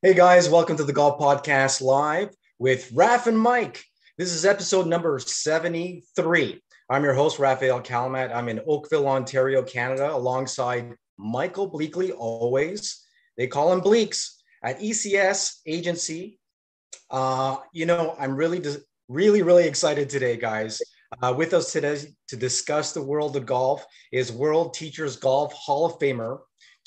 Hey guys, welcome to the Golf Podcast Live with Raf and Mike. This is episode number 73. I'm your host, Rafael Kalamat. I'm in Oakville, Ontario, Canada, alongside Michael Bleackley, always. They call him Bleaks at ECS Agency. Uh, you know, I'm really, really, really excited today, guys. Uh, with us today to discuss the world of golf is World Teachers Golf Hall of Famer,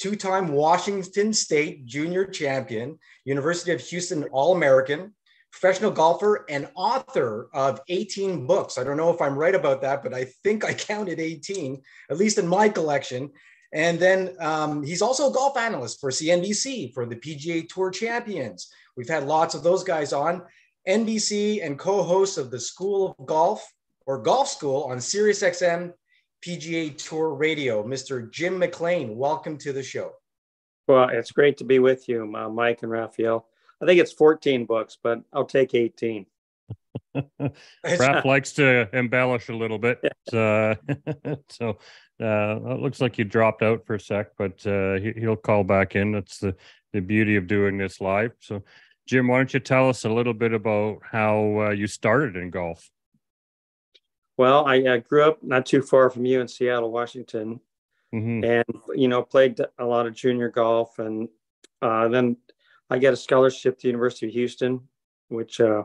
two time Washington State junior champion, University of Houston All American, professional golfer, and author of 18 books. I don't know if I'm right about that, but I think I counted 18, at least in my collection. And then um, he's also a golf analyst for CNBC for the PGA Tour Champions. We've had lots of those guys on. NBC and co host of the School of Golf or Golf School on SiriusXM PGA Tour Radio, Mr. Jim McLean. Welcome to the show. Well, it's great to be with you, uh, Mike and Rafael. I think it's 14 books, but I'll take 18. Raph likes to embellish a little bit. Uh, so uh, it looks like you dropped out for a sec, but uh, he, will call back in. That's the, the beauty of doing this live. So, Jim, why don't you tell us a little bit about how uh, you started in golf? Well, I, I, grew up not too far from you in Seattle, Washington, mm-hmm. and you know played a lot of junior golf, and uh, then I got a scholarship to the University of Houston, which uh,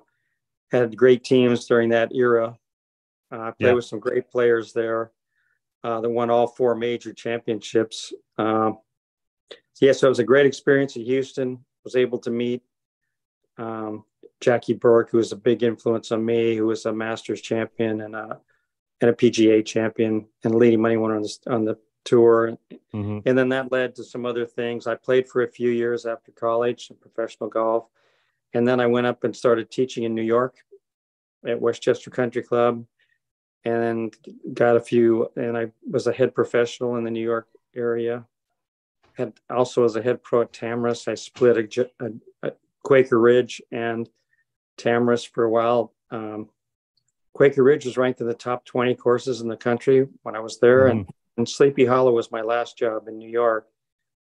had great teams during that era. Uh, I played yeah. with some great players there uh, that won all four major championships. Um, yeah, so it was a great experience at Houston. Was able to meet um, Jackie Burke, who was a big influence on me, who was a Masters champion and a and a PGA champion and leading money winner on the on the tour. Mm-hmm. And then that led to some other things. I played for a few years after college in professional golf, and then I went up and started teaching in New York at Westchester Country Club, and got a few. And I was a head professional in the New York area. Had also as a head pro at Tamarack. I split a, a, a Quaker Ridge and Tamarack for a while. Um, Quaker Ridge was ranked in the top 20 courses in the country when I was there. Mm-hmm. And, and Sleepy Hollow was my last job in New York,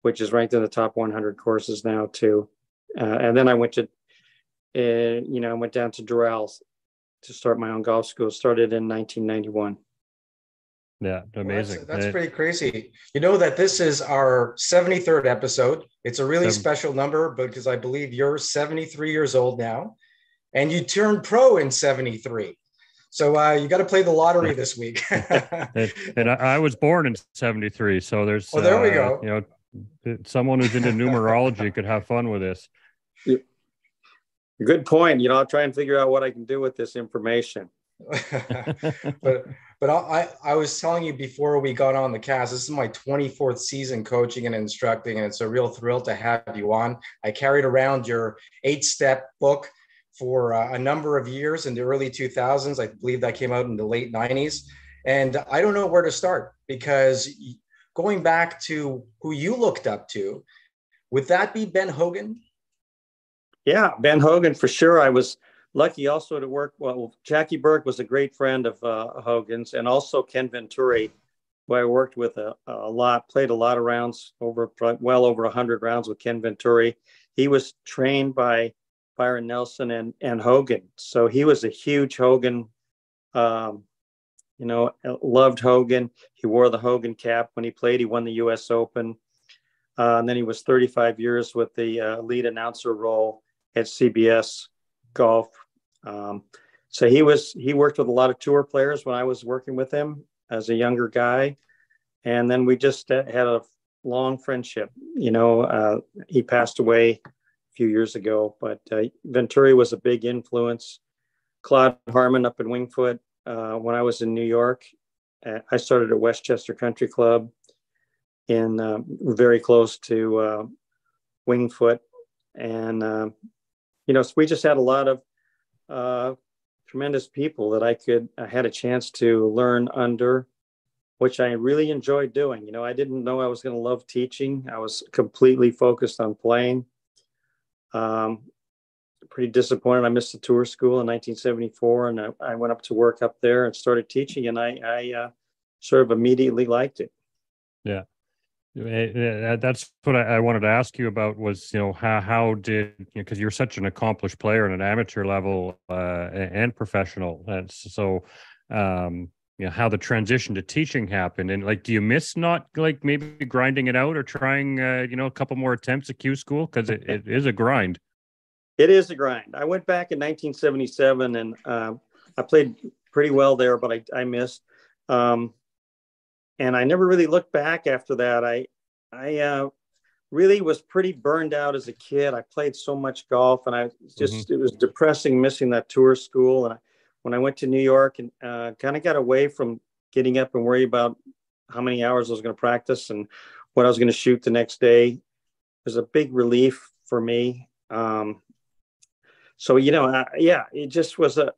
which is ranked in the top 100 courses now, too. Uh, and then I went to, uh, you know, I went down to Doral to start my own golf school. Started in 1991. Yeah, amazing. Well, that's, that's pretty crazy. You know that this is our 73rd episode. It's a really Seven. special number because I believe you're 73 years old now and you turned pro in 73. So uh, you got to play the lottery this week. and, and I, I, was born in 73. So there's, oh, there we uh, go. You know, someone who's into numerology could have fun with this. Good point. You know, I'll try and figure out what I can do with this information. but but I, I was telling you before we got on the cast, this is my 24th season coaching and instructing, and it's a real thrill to have you on. I carried around your eight step book for uh, a number of years in the early 2000s. I believe that came out in the late 90s. And I don't know where to start because going back to who you looked up to, would that be Ben Hogan? Yeah, Ben Hogan for sure. I was lucky also to work. Well, Jackie Burke was a great friend of uh, Hogan's, and also Ken Venturi, who I worked with a, a lot, played a lot of rounds over well over 100 rounds with Ken Venturi. He was trained by Byron Nelson and and Hogan, so he was a huge Hogan. Um, you know, loved Hogan. He wore the Hogan cap when he played. He won the U.S. Open, uh, and then he was 35 years with the uh, lead announcer role at CBS golf. Um, so he was he worked with a lot of tour players when I was working with him as a younger guy, and then we just had a long friendship. You know, uh, he passed away few years ago, but uh, Venturi was a big influence. Claude Harmon up in Winged Foot. Uh, when I was in New York. Uh, I started at Westchester Country Club in uh, very close to uh, Winged Foot, and you know, so we just had a lot of uh, tremendous people that I could, I had a chance to learn under, which I really enjoyed doing. You know, I didn't know I was going to love teaching. I was completely focused on playing. Um, pretty disappointed. I missed the tour school in 1974, and I, I, went up to work up there and started teaching, and I, I uh, sort of immediately liked it. Yeah. That's what I wanted to ask you about was, you know, how, how did, because you know, you're such an accomplished player at an amateur level uh, and professional. And so, um, you know, how the transition to teaching happened. And like, do you miss not like maybe grinding it out or trying, uh, you know, a couple more attempts at Q school? Because it, it is a grind. It is a grind. I went back in 1977 and uh, I played pretty well there, but I, I missed. Um, and I never really looked back after that. I I uh, really was pretty burned out as a kid. I played so much golf, and I just mm-hmm. it was depressing missing that tour school. And I, when I went to New York and uh, kind of got away from getting up and worry about how many hours I was going to practice and what I was going to shoot the next day, it was a big relief for me. Um, so you know, uh, yeah, it just was a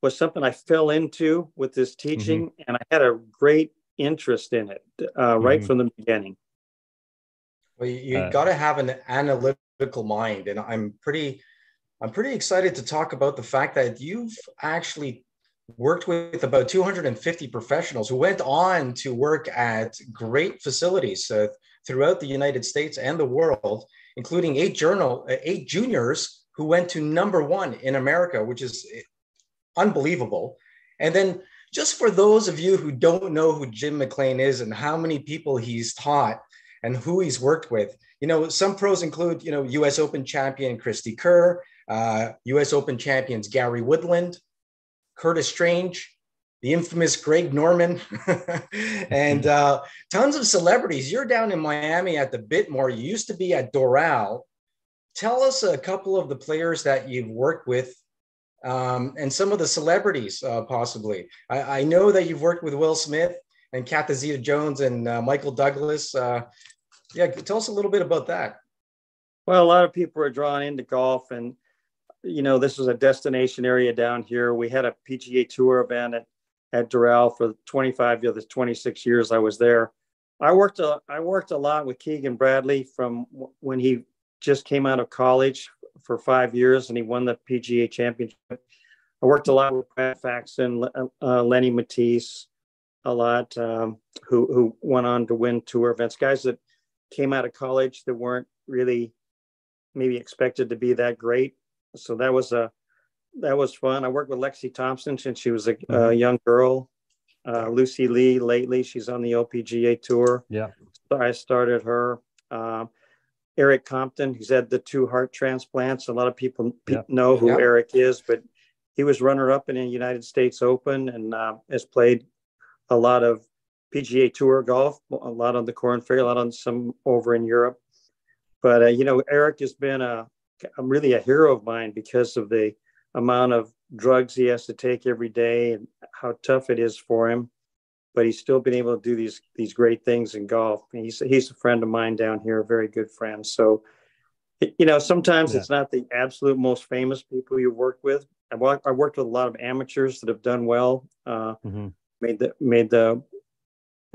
was something I fell into with this teaching, mm-hmm. and I had a great interest in it uh, right mm-hmm. from the beginning. Well, you, you uh, got to have an analytical mind, and I'm pretty, I'm pretty excited to talk about the fact that you've actually worked with about 250 professionals who went on to work at great facilities uh, throughout the United States and the world, including eight journal, uh, eight juniors who went to number one in America, which is unbelievable. And then just for those of you who don't know who Jim McLean is and how many people he's taught and who he's worked with, you know, some pros include, you know, US Open champion Cristie Kerr, uh, US Open champions Gary Woodland, Curtis Strange, the infamous Greg Norman, and uh, tons of celebrities. You're down in Miami at the Biltmore. You used to be at Doral. Tell us a couple of the players that you've worked with um, and some of the celebrities, uh, possibly. I, I, know that you've worked with Will Smith and Catherine Zeta Jones and uh, Michael Douglas. Uh, yeah, tell us a little bit about that. Well, a lot of people are drawn into golf, and you know, this is a destination area down here. We had a PGA Tour event at, at Doral for 25 of the 26 years I was there. I worked a, I worked a lot with Keegan Bradley from when he just came out of college for five years and he won the PGA championship. I worked a lot with Brad Faxon, uh, Lenny Mattiace, a lot, um, who, who went on to win tour events, guys that came out of college that weren't really maybe expected to be that great. So that was a, that was fun. I worked with Lexi Thompson since she was a, mm-hmm. a young girl. Uh, Lucy Li lately, she's on the LPGA tour. Yeah. So I started her. Um, Erik Compton. He's had the two heart transplants. A lot of people yep. know who yep. Erik is, but he was runner up in the United States Open and uh, has played a lot of PGA Tour golf, a lot on the Korn Ferry, a lot on some over in Europe. But uh, you know, Erik has been a, a really a hero of mine because of the amount of drugs he has to take every day and how tough it is for him but he's still been able to do these these great things in golf. He's he's a friend of mine down here, a very good friend. So, you know, sometimes yeah. it's not the absolute most famous people you work with. I, I worked with a lot of amateurs that have done well, uh, mm-hmm. made the made the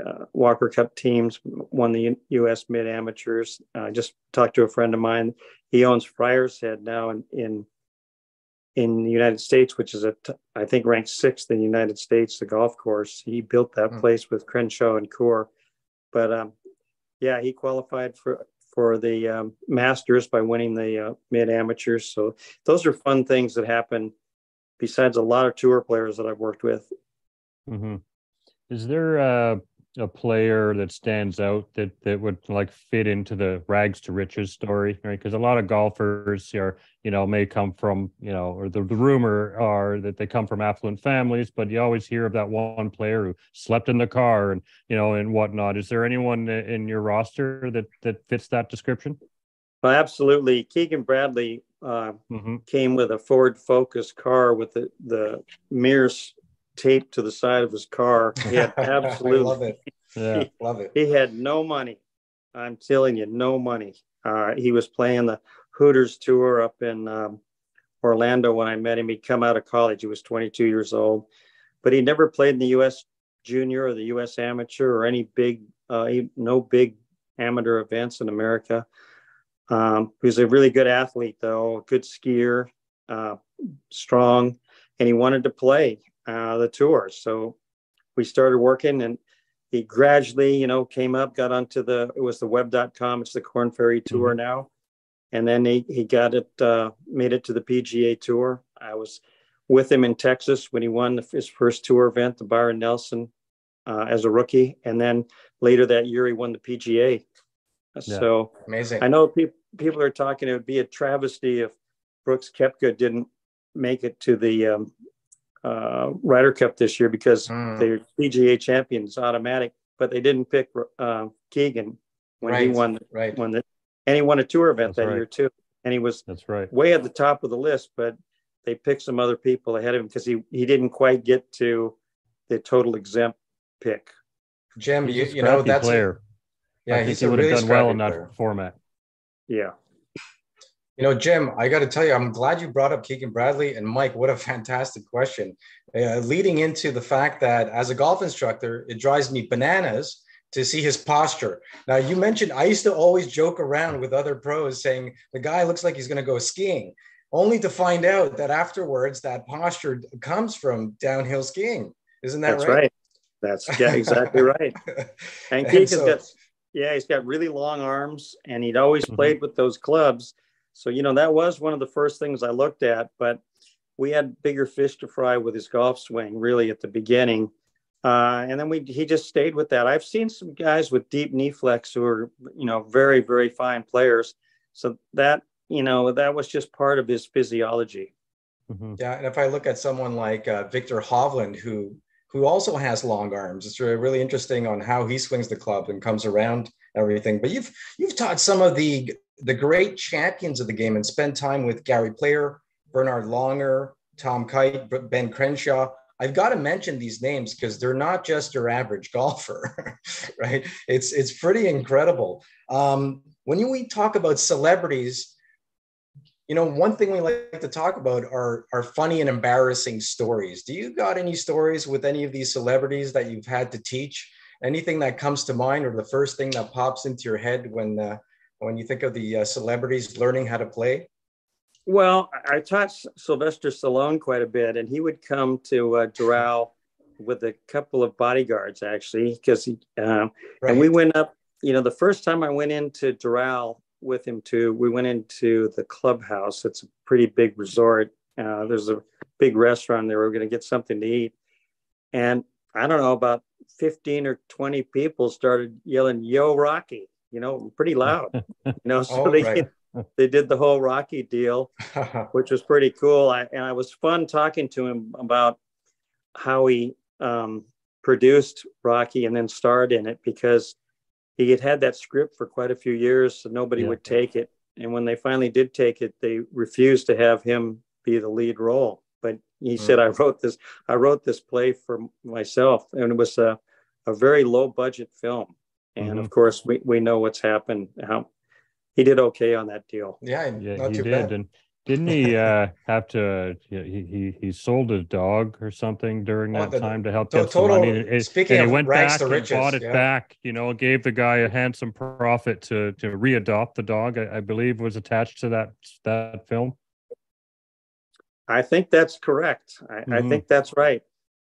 uh, Walker Cup teams, won the U- U.S. Mid Amateurs. I uh, just talked to a friend of mine. He owns Friars Head now in in in the United States, which is a, I think ranked sixth in the United States, the golf course. He built that mm. place with Crenshaw and Coore. But um, yeah, he qualified for for the um, Masters by winning the uh, mid amateurs. So those are fun things that happen. Besides a lot of tour players that I've worked with. Mm-hmm. Is there uh, a player that stands out that that would like fit into the rags to riches story right? Because a lot of golfers are you know may come from you know or the, the rumor are that they come from affluent families but you always hear of that one player who slept in the car and you know and whatnot. Is there anyone in your roster that that fits that description? Well, absolutely. Keegan bradley uh, mm-hmm. came with a ford focus car with the the mirrors taped to the side of his car. He had absolutely love it. Yeah, he, love it. He had no money. I'm telling you, no money. Uh, he was playing the Hooters tour up in um, Orlando when I met him. He'd come out of college. He was 22 years old, but he never played in the U.S. Junior or the U.S. Amateur or any big, uh, he, no big amateur events in America. Um, he was a really good athlete, though, good skier, uh, strong, and he wanted to play uh, the tour. So we started working, and he gradually, you know, came up, got onto the it was the web.com, it's the Korn Ferry Tour mm-hmm. now. And then he he got it uh, made it to the PGA Tour. I was with him in Texas when he won the, his first tour event, the Byron Nelson, uh, as a rookie, and then later that year he won the PGA. Yeah. So amazing. I know people people are talking it would be a travesty if Brooks Koepka didn't make it to the um, uh, Ryder Cup this year because mm. they're PGA champions automatic, but they didn't pick uh, Keegan when right. he won right. won the and he won a tour event That's that right. year too. And he was That's right. way at the top of the list, but they picked some other people ahead of him because he he didn't quite get to the total exempt pick. Jim, you, you know that's player. A, yeah, he would really have done well in that player. format. Yeah. You know, Jim, I got to tell you, I'm glad you brought up Keegan Bradley and Mike. What a fantastic question. Uh, leading into the fact that as a golf instructor, it drives me bananas to see his posture. Now, you mentioned I used to always joke around with other pros saying the guy looks like he's going to go skiing, only to find out that afterwards that posture comes from downhill skiing. Isn't that That's right? right. That's yeah, exactly right. And Keegan's so, got yeah, he's got really long arms, and he'd always mm-hmm. played with those clubs. So you know that was one of the first things I looked at. But we had bigger fish to fry with his golf swing, really at the beginning. Uh, and then we he just stayed with that. I've seen some guys with deep knee flex who are you know very very fine players. So that you know that was just part of his physiology. Mm-hmm. Yeah, and if I look at someone like uh, Viktor Hovland, who who also has long arms. It's really, really interesting on how he swings the club and comes around everything. But you've you've taught some of the the great champions of the game and spend time with Gary Player, Bernhard Langer, Tom Kite, Ben Crenshaw. I've got to mention these names because they're not just your average golfer, right? It's it's pretty incredible. Um, when we talk about celebrities, you know, one thing we like to talk about are are funny and embarrassing stories. Do you got any stories with any of these celebrities that you've had to teach? Anything that comes to mind, or the first thing that pops into your head when uh, when you think of the uh, celebrities learning how to play? Well, I taught Sylvester Stallone quite a bit, and he would come to uh, Doral with a couple of bodyguards actually, because he uh, right. and we went up. You know, the first time I went into Doral, with him too, we went into the clubhouse it's a pretty big resort uh, there's a big restaurant there we are going to get something to eat and i don't know about 15 or 20 people started yelling yo rocky you know pretty loud you know so oh, they right. they did the whole rocky deal which was pretty cool I, and i was fun talking to him about how he um, produced rocky and then starred in it because he had had that script for quite a few years, so nobody yeah. would take it. And when they finally did take it, they refused to have him be the lead role. But he mm-hmm. said, "I wrote this. I wrote this play for myself, and it was a, a very low budget film. And mm-hmm. of course, we, we know what's happened. How he did okay on that deal. Yeah, yeah, he did. Bad. And didn't he uh, have to? he, he he sold his dog or something during that the, time to help get total, some money. And, speaking and he went back and riches, bought it yeah. back. You know, gave the guy a handsome profit to to readopt the dog. I, I believe was attached to that that film. I think that's correct. I, mm-hmm. I think that's right.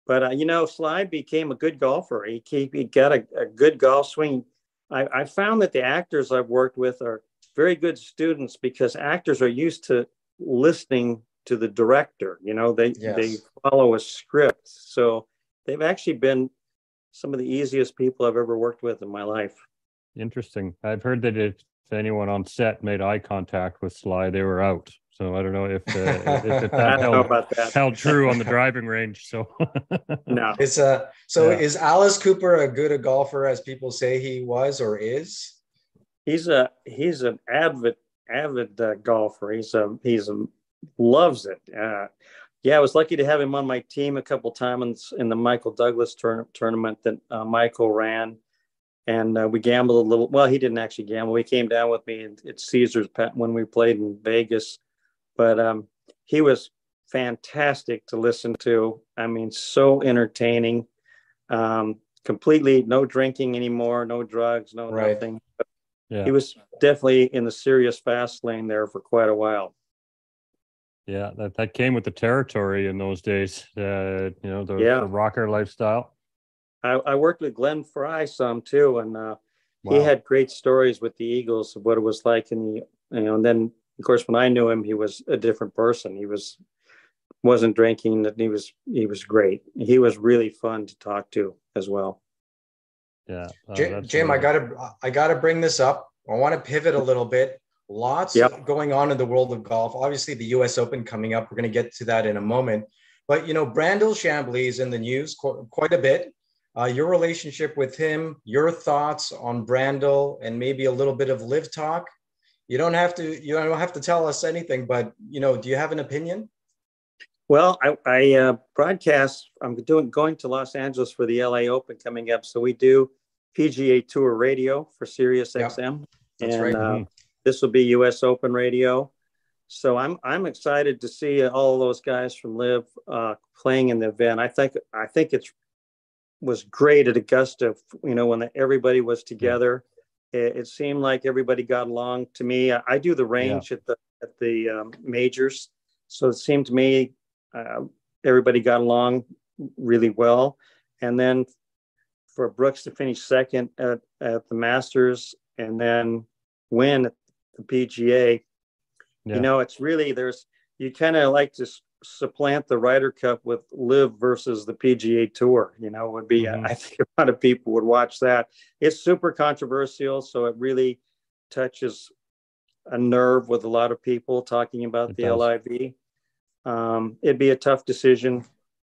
But uh, you know, Sly became a good golfer. He he, he got a, a good golf swing. I, I found that the actors I've worked with are very good students because actors are used to listening to the director. You know, they yes. they follow a script. So they've actually been some of the easiest people I've ever worked with in my life. Interesting. I've heard that if anyone on set made eye contact with Sly, they were out. So I don't know if, uh, if, if that, held, that, held, true on the driving range. So no, it's a uh, so yeah. is Alice Cooper a good a golfer as people say he was or is? He's a he's an avid avid uh, golfer. He's a he's a loves it. Uh, yeah, I was lucky to have him on my team a couple times in the Michael Douglas tur- tournament that uh, Michael ran, and uh, we gambled a little. Well, he didn't actually gamble. He came down with me at Caesars when we played in Vegas, but um, he was fantastic to listen to. I mean, so entertaining. Um, completely no drinking anymore, no drugs, no right. nothing yeah. he was definitely in the serious fast lane there for quite a while. Yeah, that, that came with the territory in those days. Uh, you know, the, yeah. the rocker lifestyle. I, I, worked with Glenn Frey some too, and uh, wow. he had great stories with the Eagles of what it was like in the you know. And then of course when I knew him, he was a different person. He was wasn't drinking, and he was he was great. He was really fun to talk to as well. Yeah, oh, Jim, Jim I gotta I gotta bring this up. I want to pivot a little bit. Lots yep. going on in the world of golf. Obviously, the U.S. Open coming up. We're going to get to that in a moment. But you know, Brandel Chamblee is in the news quite a bit. Uh, your relationship with him, your thoughts on Brandel, and maybe a little bit of LIV talk. You don't have to. You don't have to tell us anything, but you know, do you have an opinion? Well, I, I uh, broadcast. I'm doing going to Los Angeles for the LA Open coming up, so we do PGA Tour radio for Sirius yep. XM, That's and right. uh, mm-hmm. this will be U.S. Open radio. So I'm I'm excited to see all those guys from LIV uh, playing in the event. I think I think it's was great at Augusta. You know when the, everybody was together, it, it, seemed like everybody got along. To me, I, I do the range yeah. at the at the um, majors, so it seemed to me uh, everybody got along really well. And then for Brooks to finish second at, at the Masters and then win at the PGA yeah. You know, it's really there's you kind of like to supplant the Ryder Cup with LIV versus the PGA Tour. You know, would be mm-hmm. I think a lot of people would watch that. It's super controversial, so it really touches a nerve with a lot of people talking about it the does. LIV. Um, it'd be a tough decision,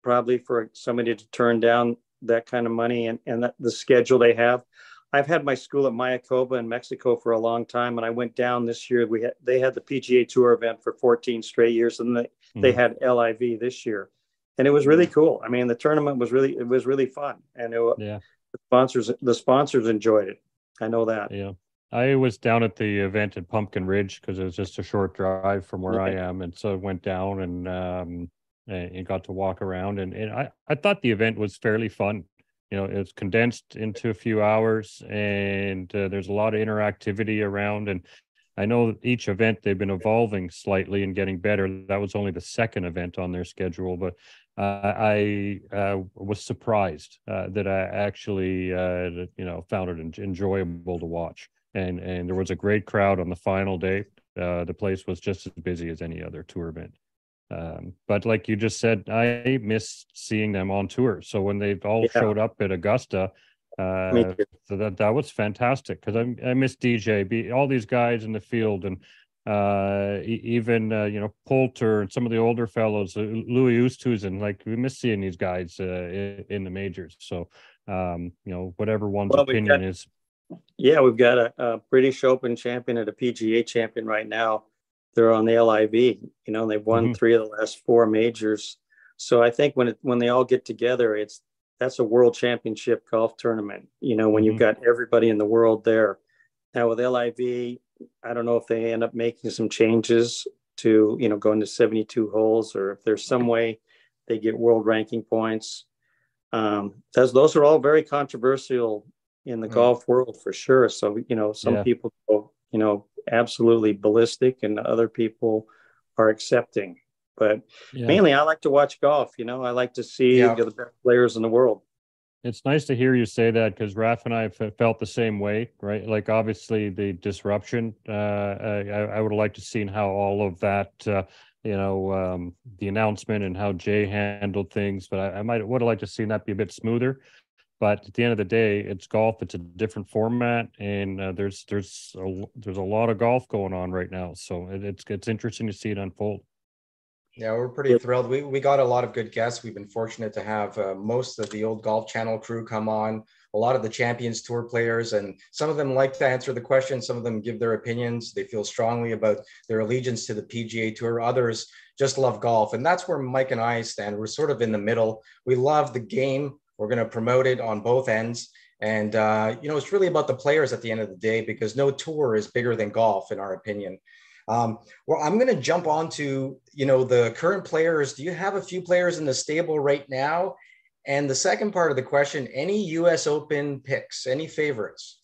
probably for somebody to turn down that kind of money and, and the schedule they have. I've had my school at Mayakoba in Mexico for a long time, and I went down this year. We had, they had the PGA Tour event for 14 straight years, and they mm-hmm. they had LIV this year, and it was really hmm. cool. I mean, the tournament was really it was really fun, and it, yeah, the sponsors the sponsors enjoyed it. I know that. Yeah, I was down at the event at Pumpkin Ridge because it was just a short drive from where I am, and so I went down and um and got to walk around, and, and I I thought the event was fairly fun you know it's condensed into a few hours and uh, there's a lot of interactivity around and i know each event they've been evolving slightly and getting better. That was only the second event on their schedule but uh, i uh, was surprised uh, that i actually uh, you know found it enjoyable to watch. And and there was a great crowd on the final day. Uh, the place was just as busy as any other tour event um, but like you just said, I miss seeing them on tour. So when they all yeah. showed up at Augusta, uh, so that that was fantastic because I I miss DJ, be, all these guys in the field, and uh, even uh, you know Poulter and some of the older fellows, uh, Louis Oosthuizen. Like we miss seeing these guys uh, in, in, the majors. So um, you know whatever one's well, opinion got, is. Yeah, we've got a, a British Open champion and a PGA champion right now they're on the LIV. You know, and they've won mm-hmm. three of the last four majors. So I think when it, when they all get together, it's that's a world championship golf tournament. You know, when mm-hmm. you've got everybody in the world there. Now with LIV, I don't know if they end up making some changes to you know going to 72 holes, or if there's some way they get world ranking points. Um, those those are all very controversial in the mm-hmm. golf world for sure. So you know, some yeah. people go, you know, absolutely ballistic and other people are accepting. But yeah. mainly, I like to watch golf. You know, I like to see yeah. the best players in the world. It's nice to hear you say that because Raf and I have felt the same way, right? Like obviously the disruption. Uh, I, I would like to see how all of that, uh, you know, um, the announcement and how Jay handled things. But I, I might would have liked to see that be a bit smoother. But at the end of the day, it's golf. It's a different format, and uh, there's there's a, there's a lot of golf going on right now. So it, it's it's interesting to see it unfold. Yeah, we're pretty thrilled. We we got a lot of good guests. We've been fortunate to have uh, most of the old Golf Channel crew come on. A lot of the Champions Tour players, and some of them like to answer the questions. Some of them give their opinions. They feel strongly about their allegiance to the PGA Tour. Others just love golf, and that's where Mike and I stand. We're sort of in the middle. We love the game we're going to promote it on both ends. And, uh, you know, it's really about the players at the end of the day because no tour is bigger than golf, in our opinion. Um, well, I'm going to jump on to, you know, the current players. Do you have a few players in the stable right now? And the second part of the question, any US Open picks, any favorites?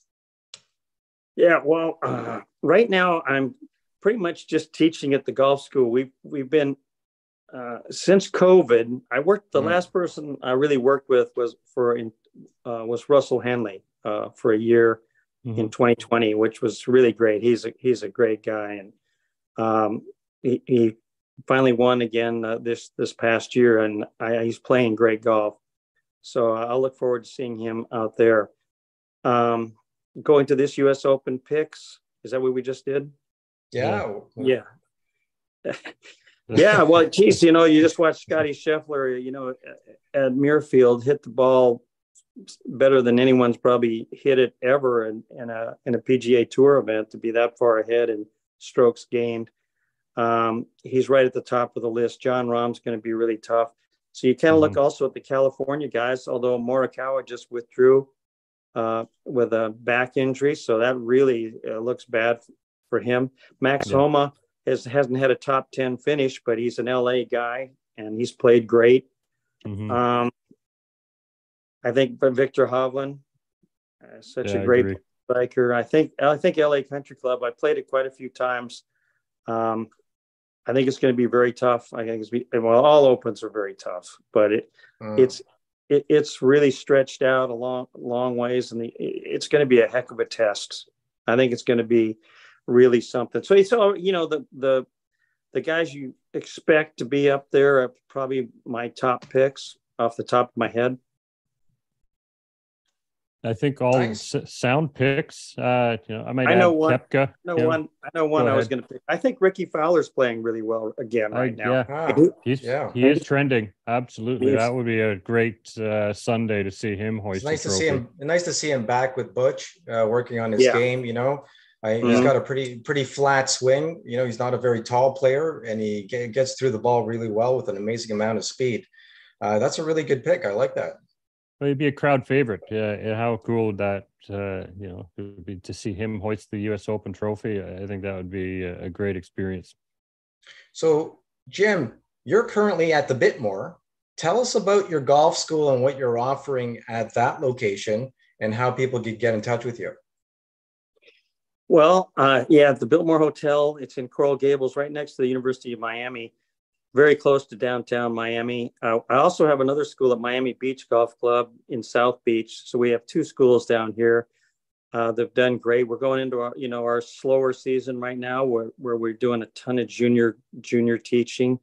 Yeah, well, uh, right now I'm pretty much just teaching at the golf school. We've we've been uh, since COVID, I worked. The mm. last person I really worked with was for in uh, was Russell Henley uh, for a year mm-hmm. in 2020, which was really great. He's a he's a great guy, and um, he, he, finally won again uh, this this past year, and I, he's playing great golf. So I'll look forward to seeing him out there. Um, going to this U.S. Open picks. Is that what we just did? Yeah. Yeah. yeah. Well, geez, you know, you just watched Scottie Scheffler, you know, at Muirfield hit the ball better than anyone's probably hit it ever in, in a in a PGA Tour event to be that far ahead in strokes gained. Um, he's right at the top of the list. Jon Rahm's going to be really tough. So you kind of mm-hmm. look also at the California guys, although Morikawa just withdrew uh, with a back injury, so that really uh, looks bad for him. Max yeah. Homa has hasn't had a top ten finish, but he's an LA guy and he's played great. Mm-hmm. Um, I think Viktor Hovland, uh, such yeah, a great biker. I think I think LA Country Club. I played it quite a few times. Um, I think it's going to be very tough. I think it's be, well, all opens are very tough, but it mm. it's it, it's really stretched out a long long ways, and the, it's going to be a heck of a test. I think it's going to be really something. So it's all you know the the the guys you expect to be up there are probably my top picks off the top of my head. I think all nice. s- sound picks. Uh, you know, I might. I know one. Koepka, I know one. I know one. Go I was going to pick. I think Rickie Fowler's playing really well again right uh, now. Yeah, ah, he's yeah. he is trending. Absolutely, that would be a great uh, Sunday to see him hoist. It's nice to see him. Nice to see him back with Butch, uh, working on his yeah. game. You know, mm-hmm. he's got a pretty pretty flat swing. You know, he's not a very tall player, and he gets through the ball really well with an amazing amount of speed. Uh, that's a really good pick. I like that. Well, he'd be a crowd favorite. Yeah, how cool would that uh, you know would be to see him hoist the U.S. Open trophy? I think that would be a, great experience. So, Jim, you're currently at the Biltmore. Tell us about your golf school and what you're offering at that location, and how people could get in touch with you. Well, uh, yeah, the Biltmore Hotel. It's in Coral Gables, right next to the University of Miami very close to downtown Miami. Uh, I also have another school at Miami Beach Golf Club in South Beach. So we have two schools down here. Uh, they've done great. We're going into our, you know, our slower season right now, where, where we're doing a ton of junior junior teaching.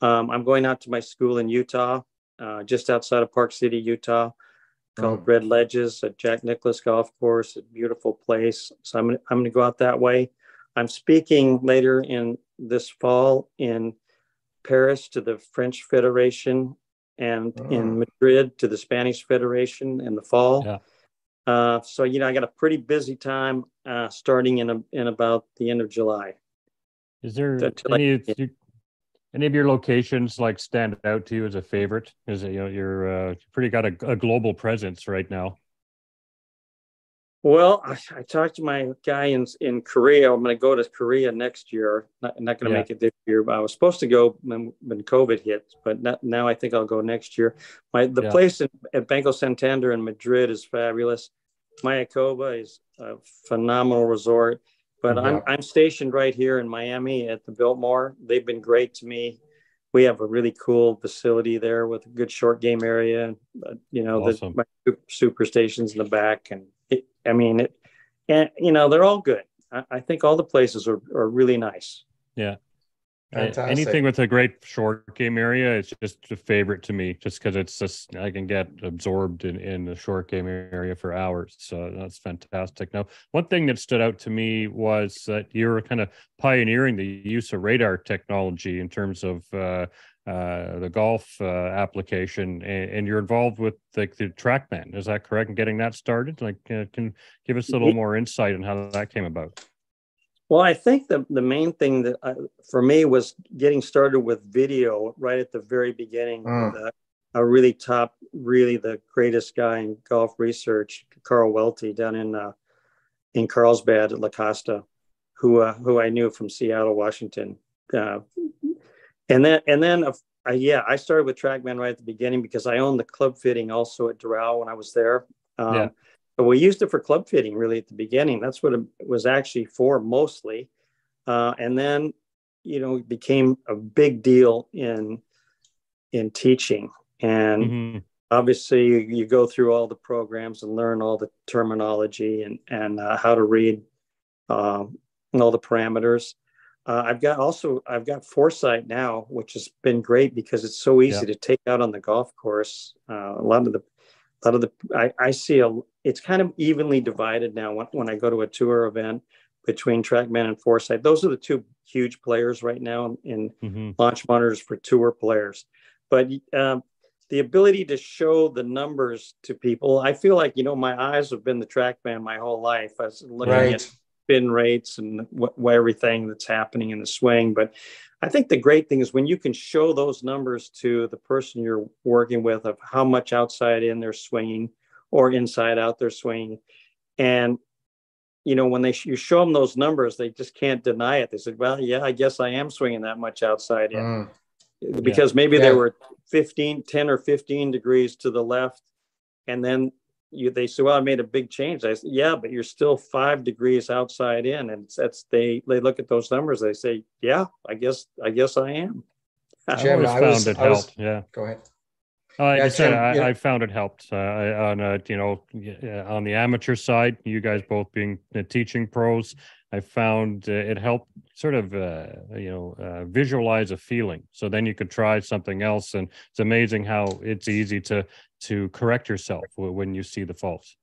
Um, I'm going out to my school in Utah, uh, just outside of Park City, Utah, called mm. Red Ledges at Jack Nicklaus Golf Course. A beautiful place. So I'm I'm going to go out that way. I'm speaking later in this fall in Paris to the French Federation and in Madrid to the Spanish Federation in the fall. Yeah. Uh, so you know, I got a pretty busy time uh, starting in a, in about the end of July. Is there any your, any of your locations like stand out to you as a favorite? Is it you know you're uh, pretty got a, a global presence right now? Well, I, I, talked to my guy in in Korea. I'm going to go to Korea next year. Not, not going to yeah. make it this year, but I was supposed to go when, when COVID hit. But not, now I think I'll go next year. My the yeah. place in, at Banco Santander in Madrid is fabulous. Mayakoba is a phenomenal resort. But yeah. I'm I'm stationed right here in Miami at the Biltmore. They've been great to me. We have a really cool facility there with a good short game area. Uh, you know, awesome. the super stations in the back and I mean, it, and you know, they're all good. I, I think all the places are, are really nice. Yeah. Fantastic. Anything with a great short game area, it's just a favorite to me, just because it's just I can get absorbed in in the short game area for hours. So that's fantastic. Now, one thing that stood out to me was that you're kind of pioneering the use of radar technology in terms of uh, uh, the golf uh, application, and, and, you're involved with like the, the TrackMan. Is that correct? And getting that started, like, uh, can give us a little more insight on how that came about. Well, I think the the main thing that I, for me was getting started with video right at the very beginning. Mm. a really top, really the greatest guy in golf research, Carl Welty, down in uh, in Carlsbad at La Costa, who uh, who I knew from Seattle, Washington. Uh, and then and then uh, yeah, I started with TrackMan right at the beginning because I owned the club fitting also at Doral when I was there. Um, yeah. But we used it for club fitting really at the beginning. That's what it was actually for mostly. Uh, and then, you know, it became a big deal in in teaching. And mm-hmm. obviously you, you, go through all the programs and learn all the terminology and and uh, how to read um, and all the parameters. Uh, I've got also I've got foresight now, which has been great because it's so easy yeah. to take out on the golf course. Uh, a lot of the a lot of the I, I see a it's kind of evenly divided now when, when I go to a tour event between TrackMan and Foresight. Those are the two huge players right now in mm-hmm. launch monitors for tour players. But um, the ability to show the numbers to people, I feel like you know my eyes have been the TrackMan my whole life. I was looking right. at spin rates and everything that's happening in the swing. But I think the great thing is when you can show those numbers to the person you're working with of how much outside in they're swinging or inside out they're swinging, and you know when they you show them those numbers, they just can't deny it. They said, "Well, yeah, I guess I am swinging that much outside in," mm. because yeah. maybe yeah. they were 15, 10 or 15 degrees to the left, and then you they say, well, I made a big change. I said, yeah, but you're still five degrees outside in, and that's they they look at those numbers. They say, yeah, I guess I guess I am. Jim, I, I found was, it helped. Was, yeah, go ahead. Uh, yeah, Jim, I, yeah. I, found it helped uh, on a, you know on the amateur side. You guys both being teaching pros, I found uh, it helped sort of uh, you know uh, visualize a feeling. So then you could try something else, and it's amazing how it's easy to to correct yourself when you see the faults.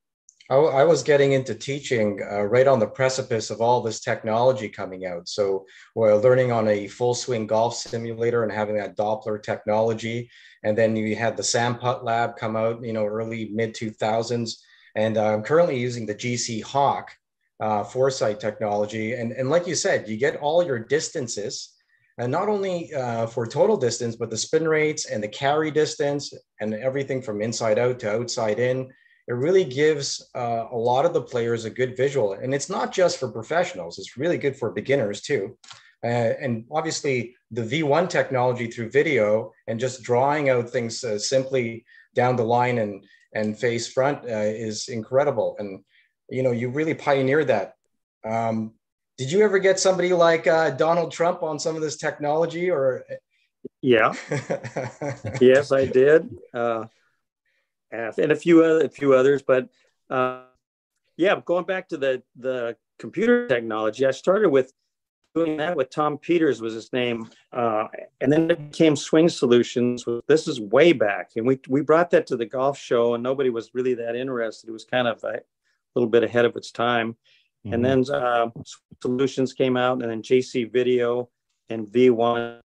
I, was getting into teaching uh, right on the precipice of all this technology coming out. So while learning on a full swing golf simulator and having that Doppler technology, and then you had the Sam Putt Lab come out, you know, early mid 2000s, and I'm currently using the GC Hawk uh, foresight technology. And, and like you said, you get all your distances, and not only uh, for total distance, but the spin rates and the carry distance and everything from inside out to outside in. It really gives uh, a lot of the players a good visual. And it's not just for professionals, it's really good for beginners too. Uh, and obviously, the V1 technology through video and just drawing out things uh, simply down the line and, and face front uh, is incredible. And you know, you really pioneered that. Um, did you ever get somebody like uh, Donald Trump on some of this technology or? Yeah. yes, I did. Uh, and a few other, a few others, but uh, yeah, going back to the the computer technology, I started with doing that with Tom Peters was his name, uh, and then it became Swing Solutions. This is way back, and we we brought that to the golf show, and nobody was really that interested. It was kind of a, little bit ahead of its time. Mm-hmm. And then uh, solutions came out, and then JC Video and V1.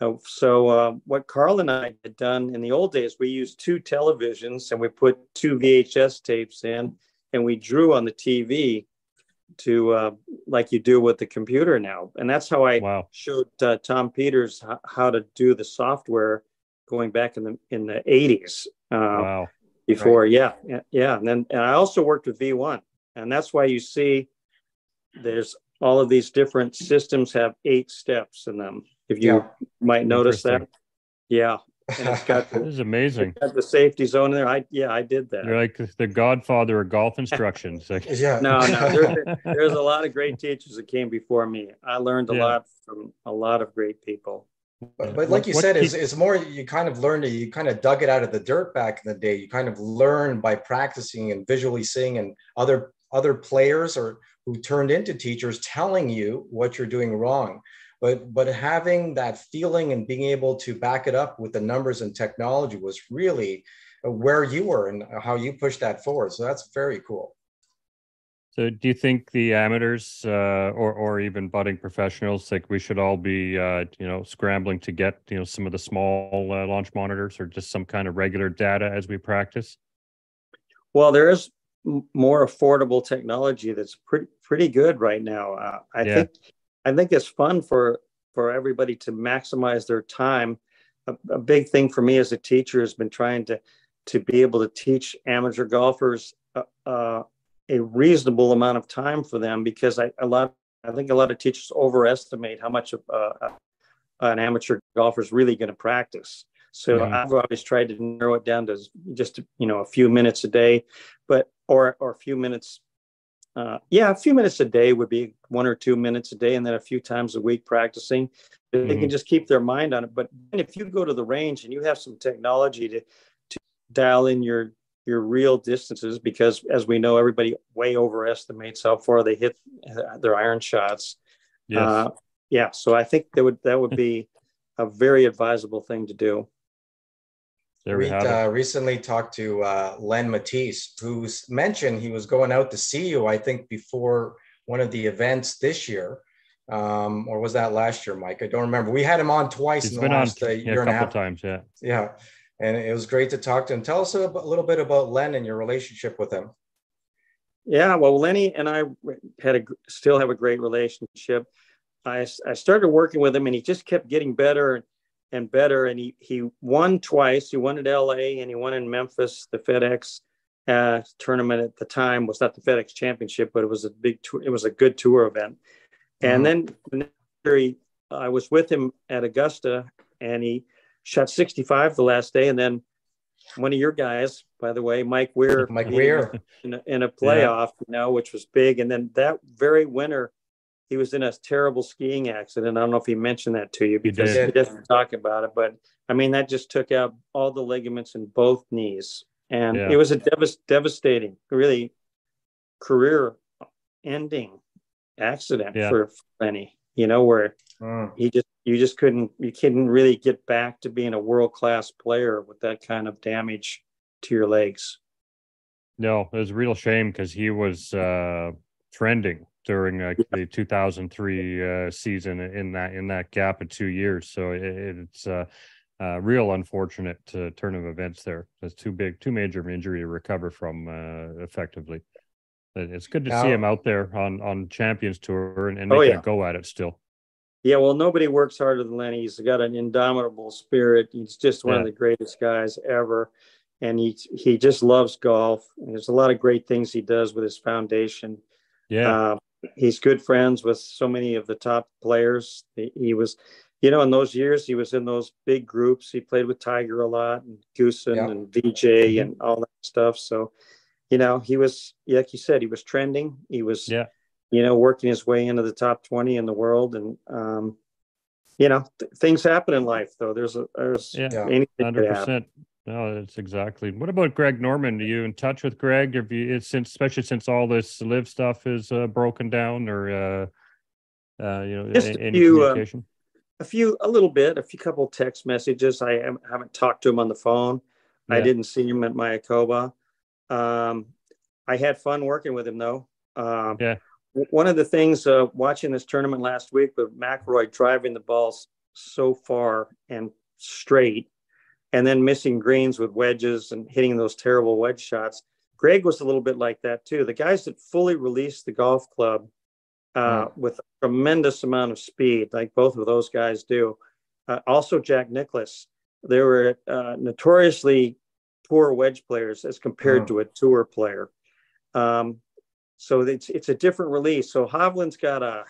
Uh, so uh, what Carl and I had done in the old days, we used two televisions and we put two VHS tapes in, and we drew on the TV to uh, like you do with the computer now. And that's how I wow. showed uh, Tom Peters h- how to do the software going back in the in the 80s. Uh, wow before. Right. Yeah, yeah, And then and I also worked with V1, and that's why you see there's all of these different systems have eight steps in them. If you yeah. might notice that, yeah. And it's got this is amazing. Got the safety zone in there. I yeah, I did that. You're like the godfather of golf instructions. yeah. No, no. There's, there's a lot of great teachers that came before me. I learned a yeah. lot from a lot of great people. But, but like you what said, is it's more you kind of learned it, you kind of dug it out of the dirt back in the day. You kind of learn by practicing and visually seeing and other other players or who turned into teachers telling you what you're doing wrong. But but having that feeling and being able to back it up with the numbers and technology was really where you were and how you pushed that forward. So that's very cool. So, do you think the amateurs uh, or or even budding professionals, like we should all be, uh, you know, scrambling to get you know some of the small uh, launch monitors or just some kind of regular data as we practice? Well, there is more affordable technology that's pretty pretty good right now. Uh, I yeah. think I think it's fun for for everybody to maximize their time. A, a big thing for me as a teacher has been trying to to be able to teach amateur golfers uh, uh, a reasonable amount of time for them because I a lot I think a lot of teachers overestimate how much of, uh, uh an amateur golfer is really going to practice. So mm-hmm. I've always tried to narrow it down to just you know a few minutes a day, but or or a few minutes. Uh, yeah, a few minutes a day would be one or two minutes a day, and then a few times a week practicing. Mm-hmm. They can mm-hmm. just keep their mind on it. But if you go to the range and you have some technology to dial in your your real distances because as we know everybody way overestimates how far they hit their iron shots yes. Uh, yeah so i think that would that would be a very advisable thing to do there we, we uh, recently talked to uh, Len Mattiace who's mentioned he was going out to see you i think before one of the events this year. Um, or was that last year mike? I don't remember. We had him on twice He's in the last on, uh, year yeah, and a half. times yeah. Yeah. And it was great to talk to him. Tell us a, little bit about Len and your relationship with him. Yeah, well, Lenny and I had a still have a great relationship. I, I started working with him, and he just kept getting better and better. And he he won twice. He won at LA, and he won in Memphis. The FedEx uh, tournament at the time was not the FedEx Championship, but it was a big tour. It was a good tour event. And mm-hmm. then I was with him at Augusta, and he shot 65 the last day, and then one of your guys, by the way, Mike Weir, Mike Weir, in a, in a playoff, yeah. you know, which was big. And then that very winter, he was in a terrible skiing accident. I don't know if he mentioned that to you because he, he didn't talk about it, but I mean that just took out all the ligaments in both knees, and yeah. it was a devast- devastating, really career-ending accident yeah. for Lenny. You know, where mm. he just you just couldn't you couldn't really get back to being a world class player with that kind of damage to your legs. No, it was a real shame because he was uh, trending during uh, the 2003 uh, season in that in that gap of two years. So it, it's a uh, real unfortunate uh, turn of events there. It's too big, too major of injury to recover from uh, effectively. It's good to now, see him out there on on Champions Tour and, and making oh, yeah. a go at it still. Yeah, well, nobody works harder than Lenny. He's got an indomitable spirit. He's just one yeah. of the greatest guys ever, and he he just loves golf. And there's a lot of great things he does with his foundation. Yeah, uh, he's good friends with so many of the top players. He, he, was, you know, in those years he was in those big groups. He played with Tiger a lot and Goosen yeah. and VJ mm-hmm. and all that stuff. So, you know, he was like you said, he was trending. He was yeah you know, working his way into the top 20 in the world. And, um, you know, th- things happen in life though. There's a, there's yeah, anything 100%. No, that's exactly. What about Greg Norman? Are you in touch with Greg? Have you, since, especially since all this LIV stuff is uh, broken down or, uh, uh, you know, Just any few, uh, communication? a few, a little bit, a few couple text messages. I haven't talked to him on the phone. Yeah. I didn't see him at Mayakoba. Um, I had fun working with him though. Um, yeah one of the things uh, watching this tournament last week with McIlroy driving the balls so far and straight, and then missing greens with wedges and hitting those terrible wedge shots. Greg was a little bit like that too. The guys that fully released the golf club uh, mm. with a tremendous amount of speed, like both of those guys do. Uh, also, Jack Nicklaus. They were uh, notoriously poor wedge players as compared mm. to a tour player. Um, so it's it's a different release. So Hovland's got a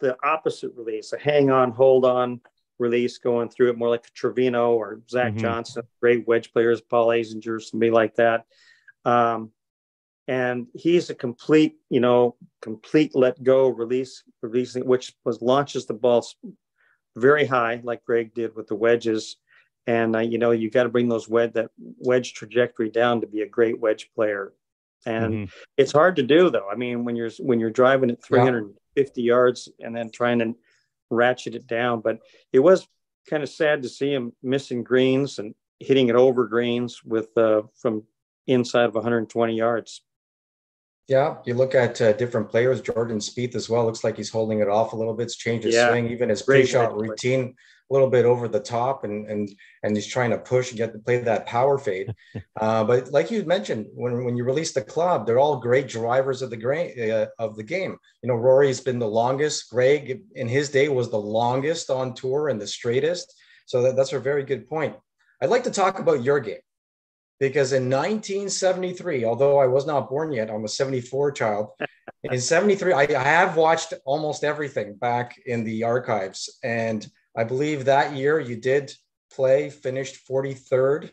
the opposite release, a hang on, hold on release going through it, more like a Trevino or Zach mm-hmm. Johnson, great wedge players, Paul Azinger, somebody like that. Um, and he's a complete, you know, complete let go release, releasing which was launches the ball very high, like Greg did with the wedges. And uh, you know, you got to bring those wedge that wedge trajectory down to be a great wedge player and mm-hmm. it's hard to do though i mean when you're when you're driving at 350 yeah. yards and then trying to ratchet it down but it was kind of sad to see him missing greens and hitting it over greens with uh, from inside of 120 yards yeah, you look at uh, different players. Jordan Spieth as well looks like he's holding it off a little bit. It's changed his yeah. swing, even his pre-shot routine a little bit over the top, and and and he's trying to push and get to play that power fade. uh, but like you mentioned, when when you release the club, they're all great drivers of the grain uh, of the game. You know, Rory's been the longest. Greg in his day was the longest on tour and the straightest. So that, that's a very good point. I'd like to talk about your game because in 1973, although I was not born yet, I'm a 74 child. In 73, I, I, have watched almost everything back in the archives. And I believe that year you did play, finished 43rd.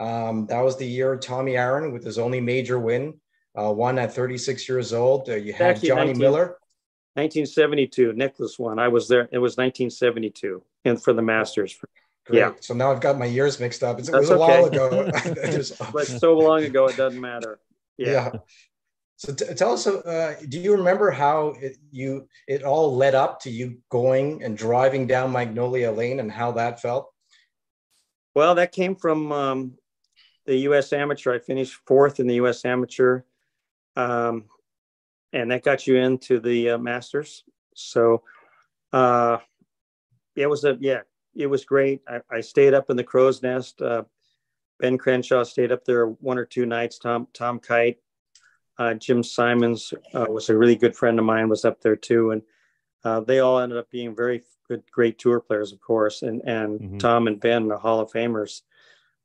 Um, that was the year Tommy Aaron, with his only major win, uh, won at 36 years old. Uh, you had Actually, Johnny 19, Miller. 1972, Nicklaus won. I was there. It was 1972, and for the Masters. Great. Yeah. So now I've got my years mixed up. It was a okay. while ago. but so long ago, it doesn't matter. Yeah. yeah. So t- tell us, uh, do you remember how it, you it all led up to you going and driving down Magnolia Lane and how that felt? Well, that came from um, the U.S. Amateur. I finished fourth in the U.S. Amateur, um, and that got you into the uh, Masters. So, uh, it was a yeah, it was great. I, I stayed up in the crow's nest. Uh, ben Crenshaw stayed up there one or two nights. Tom Tom Kite, uh, Jim Simons uh, was a really good friend of mine. Was up there too, and uh, they all ended up being very good, great tour players, of course. And and mm-hmm. Tom and Ben are Hall of Famers.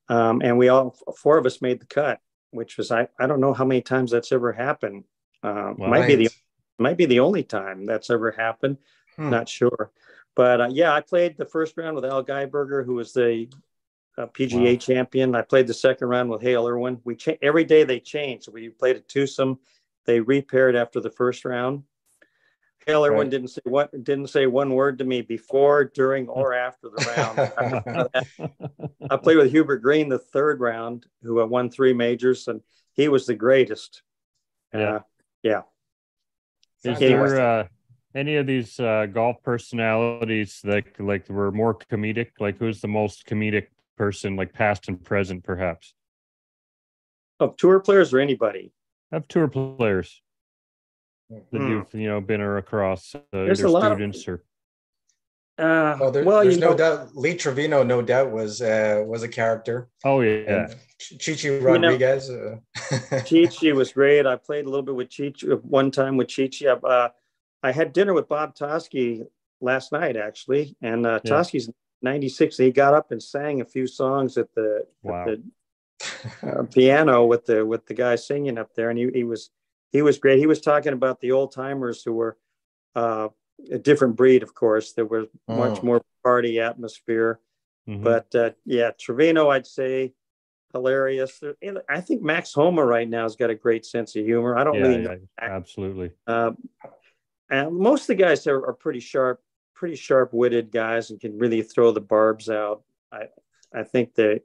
Um, and we all four of us made the cut, which was I I don't know how many times that's ever happened. Uh, might be the might be the only time that's ever happened. Hmm. Not sure. But uh, yeah, I played the first round with Al Geiberger, who was the uh, PGA wow. champion. I played the second round with Hale Irwin. We cha- every day they changed. We played a twosome. They repaired after the first round. Hale Irwin right. didn't say what didn't say one word to me before, during, or after the round. I played with Hubert Green the third round, who won three majors, and he was the greatest. Yeah, uh, yeah. Is there uh, any of these uh, golf personalities that like were more comedic? Like who's the most comedic person, like past and present, perhaps? Of tour players or anybody? Of tour players that hmm. you've you know been or across uh, There's your students of, or. Uh, well, there, well, there's no know, doubt. Lee Trevino, no doubt, was uh, was a character. Oh yeah, Chichi Rodriguez. You know, uh, Chichi was great. I played a little bit with Chichi one time with Chichi. Uh, I had dinner with Bob Toski last night actually, and uh, yeah. Toski's 96. He got up and sang a few songs at the, wow. at the uh, piano with the with the guy singing up there, and he, he was he was great. He was talking about the old timers who were uh, a different breed, of course. There was oh. much more party atmosphere, mm-hmm. but uh, yeah, Trevino, I'd say hilarious. I think Max Homa right now has got a great sense of humor. I don't yeah, really yeah, absolutely. Uh, and most of the guys are, are pretty sharp, pretty sharp-witted guys, and can really throw the barbs out. I I think that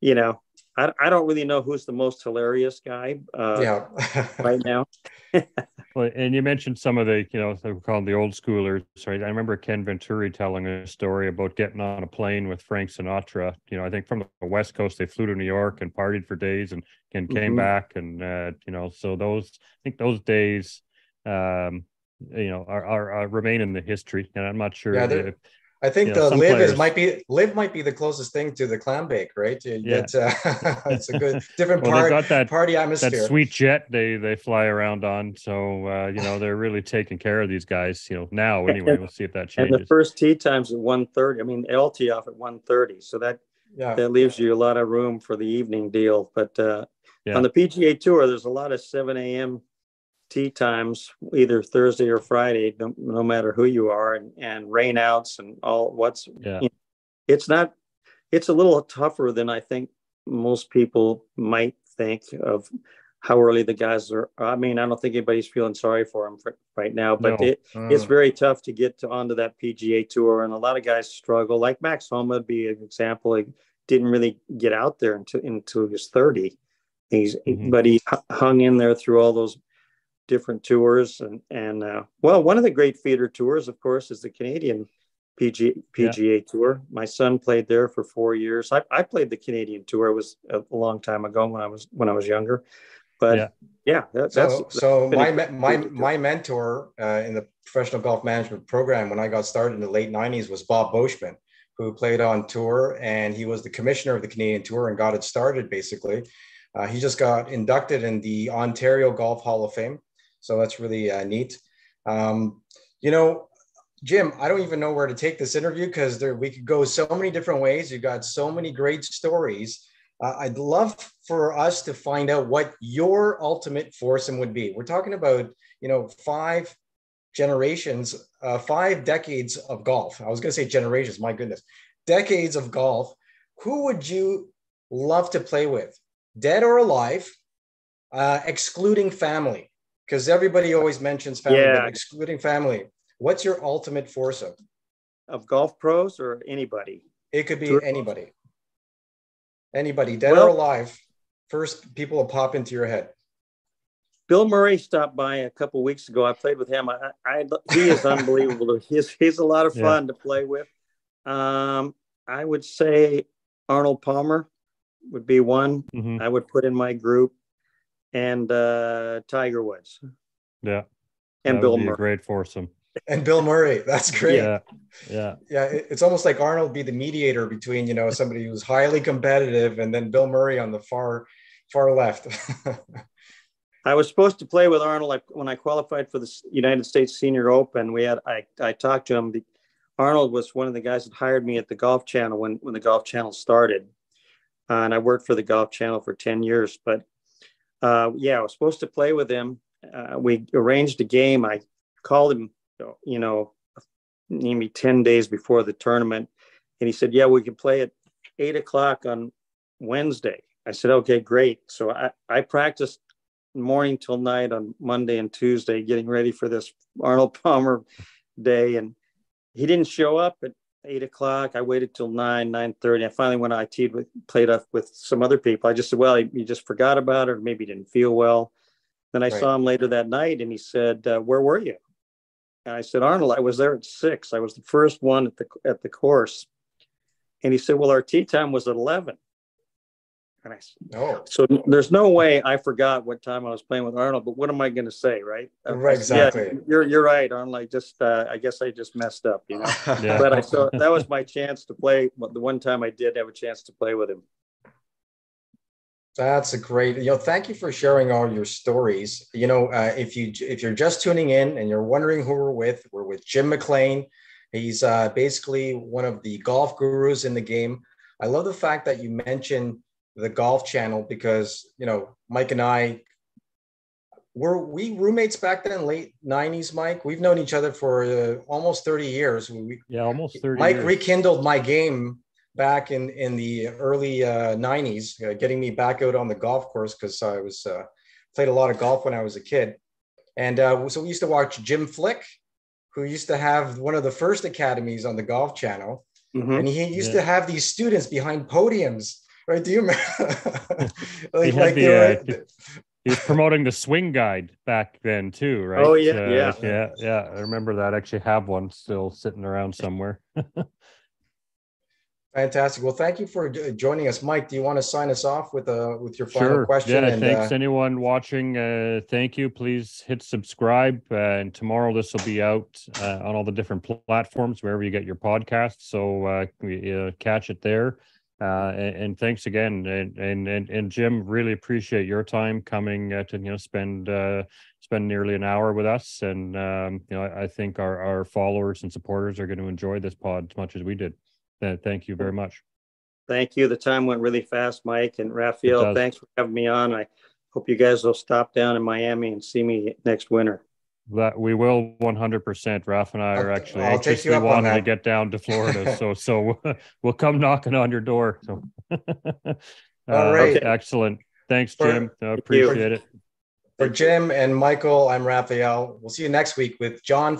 you know I, I don't really know who's the most hilarious guy uh, yeah. right now. well, and you mentioned some of the, you know, they call them the old schoolers, right? I remember Ken Venturi telling a story about getting on a plane with Frank Sinatra. You know, I think from the West Coast, they flew to New York and partied for days and, and came mm-hmm. back. And, uh, you know, so those, I think those days, um, you know, are, are, are, remain in the history. And I'm not sure yeah, if, I think the LIV players. is might be LIV might be the closest thing to the clam bake, right? You yeah. Get, uh, it's a good different well, part, got that, party atmosphere. That sweet jet they they fly around on. So uh, you know they're really taking care of these guys. You know now anyway. we'll see if that changes. And the first tee times at 1.30. I mean, L tee off at 1.30. So that yeah. that leaves you a lot of room for the evening deal. But uh, yeah. on the PGA Tour, there's a lot of 7 a.m tee times either Thursday or Friday, no, no, matter who you are, and, and rainouts and all what's. Yeah. You know, it's not. It's a little tougher than I think most people might think of how early the guys are. I mean, I don't think anybody's feeling sorry for them for, right now, but no. it, uh. it's very tough to get to onto that PGA tour, and a lot of guys struggle. Like Max Homa would be an example. He didn't really get out there until until he was thirty. He's mm-hmm. but he hung in there through all those different tours and and uh, well one of the great feeder tours of course is the canadian PG, pga yeah. tour. My son played there for four years. I, I played the canadian tour. It was a, long time ago when i was when i was younger. But yeah, yeah that, so, that's so my my my mentor uh, in the professional golf management program when i got started in the late 90s was Bob Beauchemin who played on tour and he was the commissioner of the canadian tour and got it started basically. Uh, he just got inducted in the ontario golf hall of fame so that's really uh, neat. Um, you know, Jim, I don't even know where to take this interview because we could go so many different ways. You've got so many great stories. Uh, I'd love for us to find out what your ultimate foursome would be. We're talking about, you know, five generations, uh, five decades of golf. I was going to say generations. My goodness, decades of golf. Who would you love to play with, dead or alive, uh, excluding family? Because everybody always mentions family, yeah. excluding family. What's your ultimate foursome? Of golf pros or anybody? It could be True. anybody. Anybody, dead well, or alive. First people will pop into your head. Bill Murray stopped by a couple weeks ago. I played with him. I, I he is unbelievable. he's he's a lot of fun yeah. to play with. Um, I would say Arnold Palmer would be one. Mm-hmm. I would put in my group, and uh, Tiger Woods. Yeah, and Bill Murray. great foursome. And Bill Murray, that's great. Yeah, yeah, yeah. It's almost like Arnold be the mediator between you know somebody who's highly competitive and then Bill Murray on the far far left. I was supposed to play with Arnold when I qualified for the United States Senior Open. We had I I talked to him. Arnold was one of the guys that hired me at the Golf Channel when when the Golf Channel started, uh, and I worked for the Golf Channel for ten years. But uh, yeah, I was supposed to play with him. Uh, we arranged a game. I called him, you know, maybe ten days before the tournament, and he said, "Yeah, we can play at eight o'clock on Wednesday." I said, "Okay, great." So I I practiced morning till night on Monday and Tuesday, getting ready for this Arnold Palmer day. And he didn't show up at eight o'clock. I waited till nine, nine thirty. I finally went I teed with played up with some other people. I just said, well, you just forgot about it, or maybe didn't feel well. Then I right. saw him later that night, and he said, uh, "Where were you?" And I said, "Arnold, I was there at six. I was the first one at the at the course." And he said, "Well, our tee time was at 11. And I oh. so there's no way I forgot what time I was playing with Arnold, but what am I going to say, right? Right, exactly. Yeah, you're you're right, Arnold. I just uh, I guess I just messed up, you know. yeah. But I so that was my chance to play. The one time I did have a chance to play with him. That's a great. You know, thank you for sharing all your stories. You know, uh, if you if you're just tuning in and you're wondering who we're with, we're with Jim McLean. He's uh, basically one of the golf gurus in the game. I love the fact that you mentioned the golf channel because you know mike and i were we roommates back then late 90s mike we've known each other for uh, almost 30 years we, yeah almost 30 mike years. rekindled my game back in in the early uh, 90s uh, getting me back out on the golf course because i was uh, played a lot of golf when i was a kid and uh, so we used to watch jim flick who used to have one of the first academies on the golf channel mm-hmm. and he used yeah. to have these students behind podiums right? Do you remember? like, he, like the, uh, he was promoting the swing guide back then too, right? Oh yeah, uh, yeah, yeah, yeah. I remember that. I actually have one still sitting around somewhere. Fantastic. Well, thank you for joining us, Mike. Do you want to sign us off with a uh, with your final sure. question? Yeah, and, thanks uh, anyone watching. Uh, thank you. Please hit subscribe, uh, and tomorrow this will be out uh, on all the different platforms wherever you get your podcasts. So uh, catch it there. Uh, and, and, thanks again, and, and and and Jim, really appreciate your time coming uh, to you know spend uh, spend nearly an hour with us, and um, you know I, I, think our our followers and supporters are going to enjoy this pod as much as we did. thank you very much. Thank you. The time went really fast, Mike and Rafael. Thanks for having me on. I hope you guys will stop down in Miami and see me next winter. That we will 100%. Ralph and I are actually I'll anxiously wanting to get down to Florida. so, so we'll come knocking on your door. So, uh, all right. Excellent. Thanks, Jim. I appreciate it. For Jim and Michael, I'm Rafael. We'll see you next week with John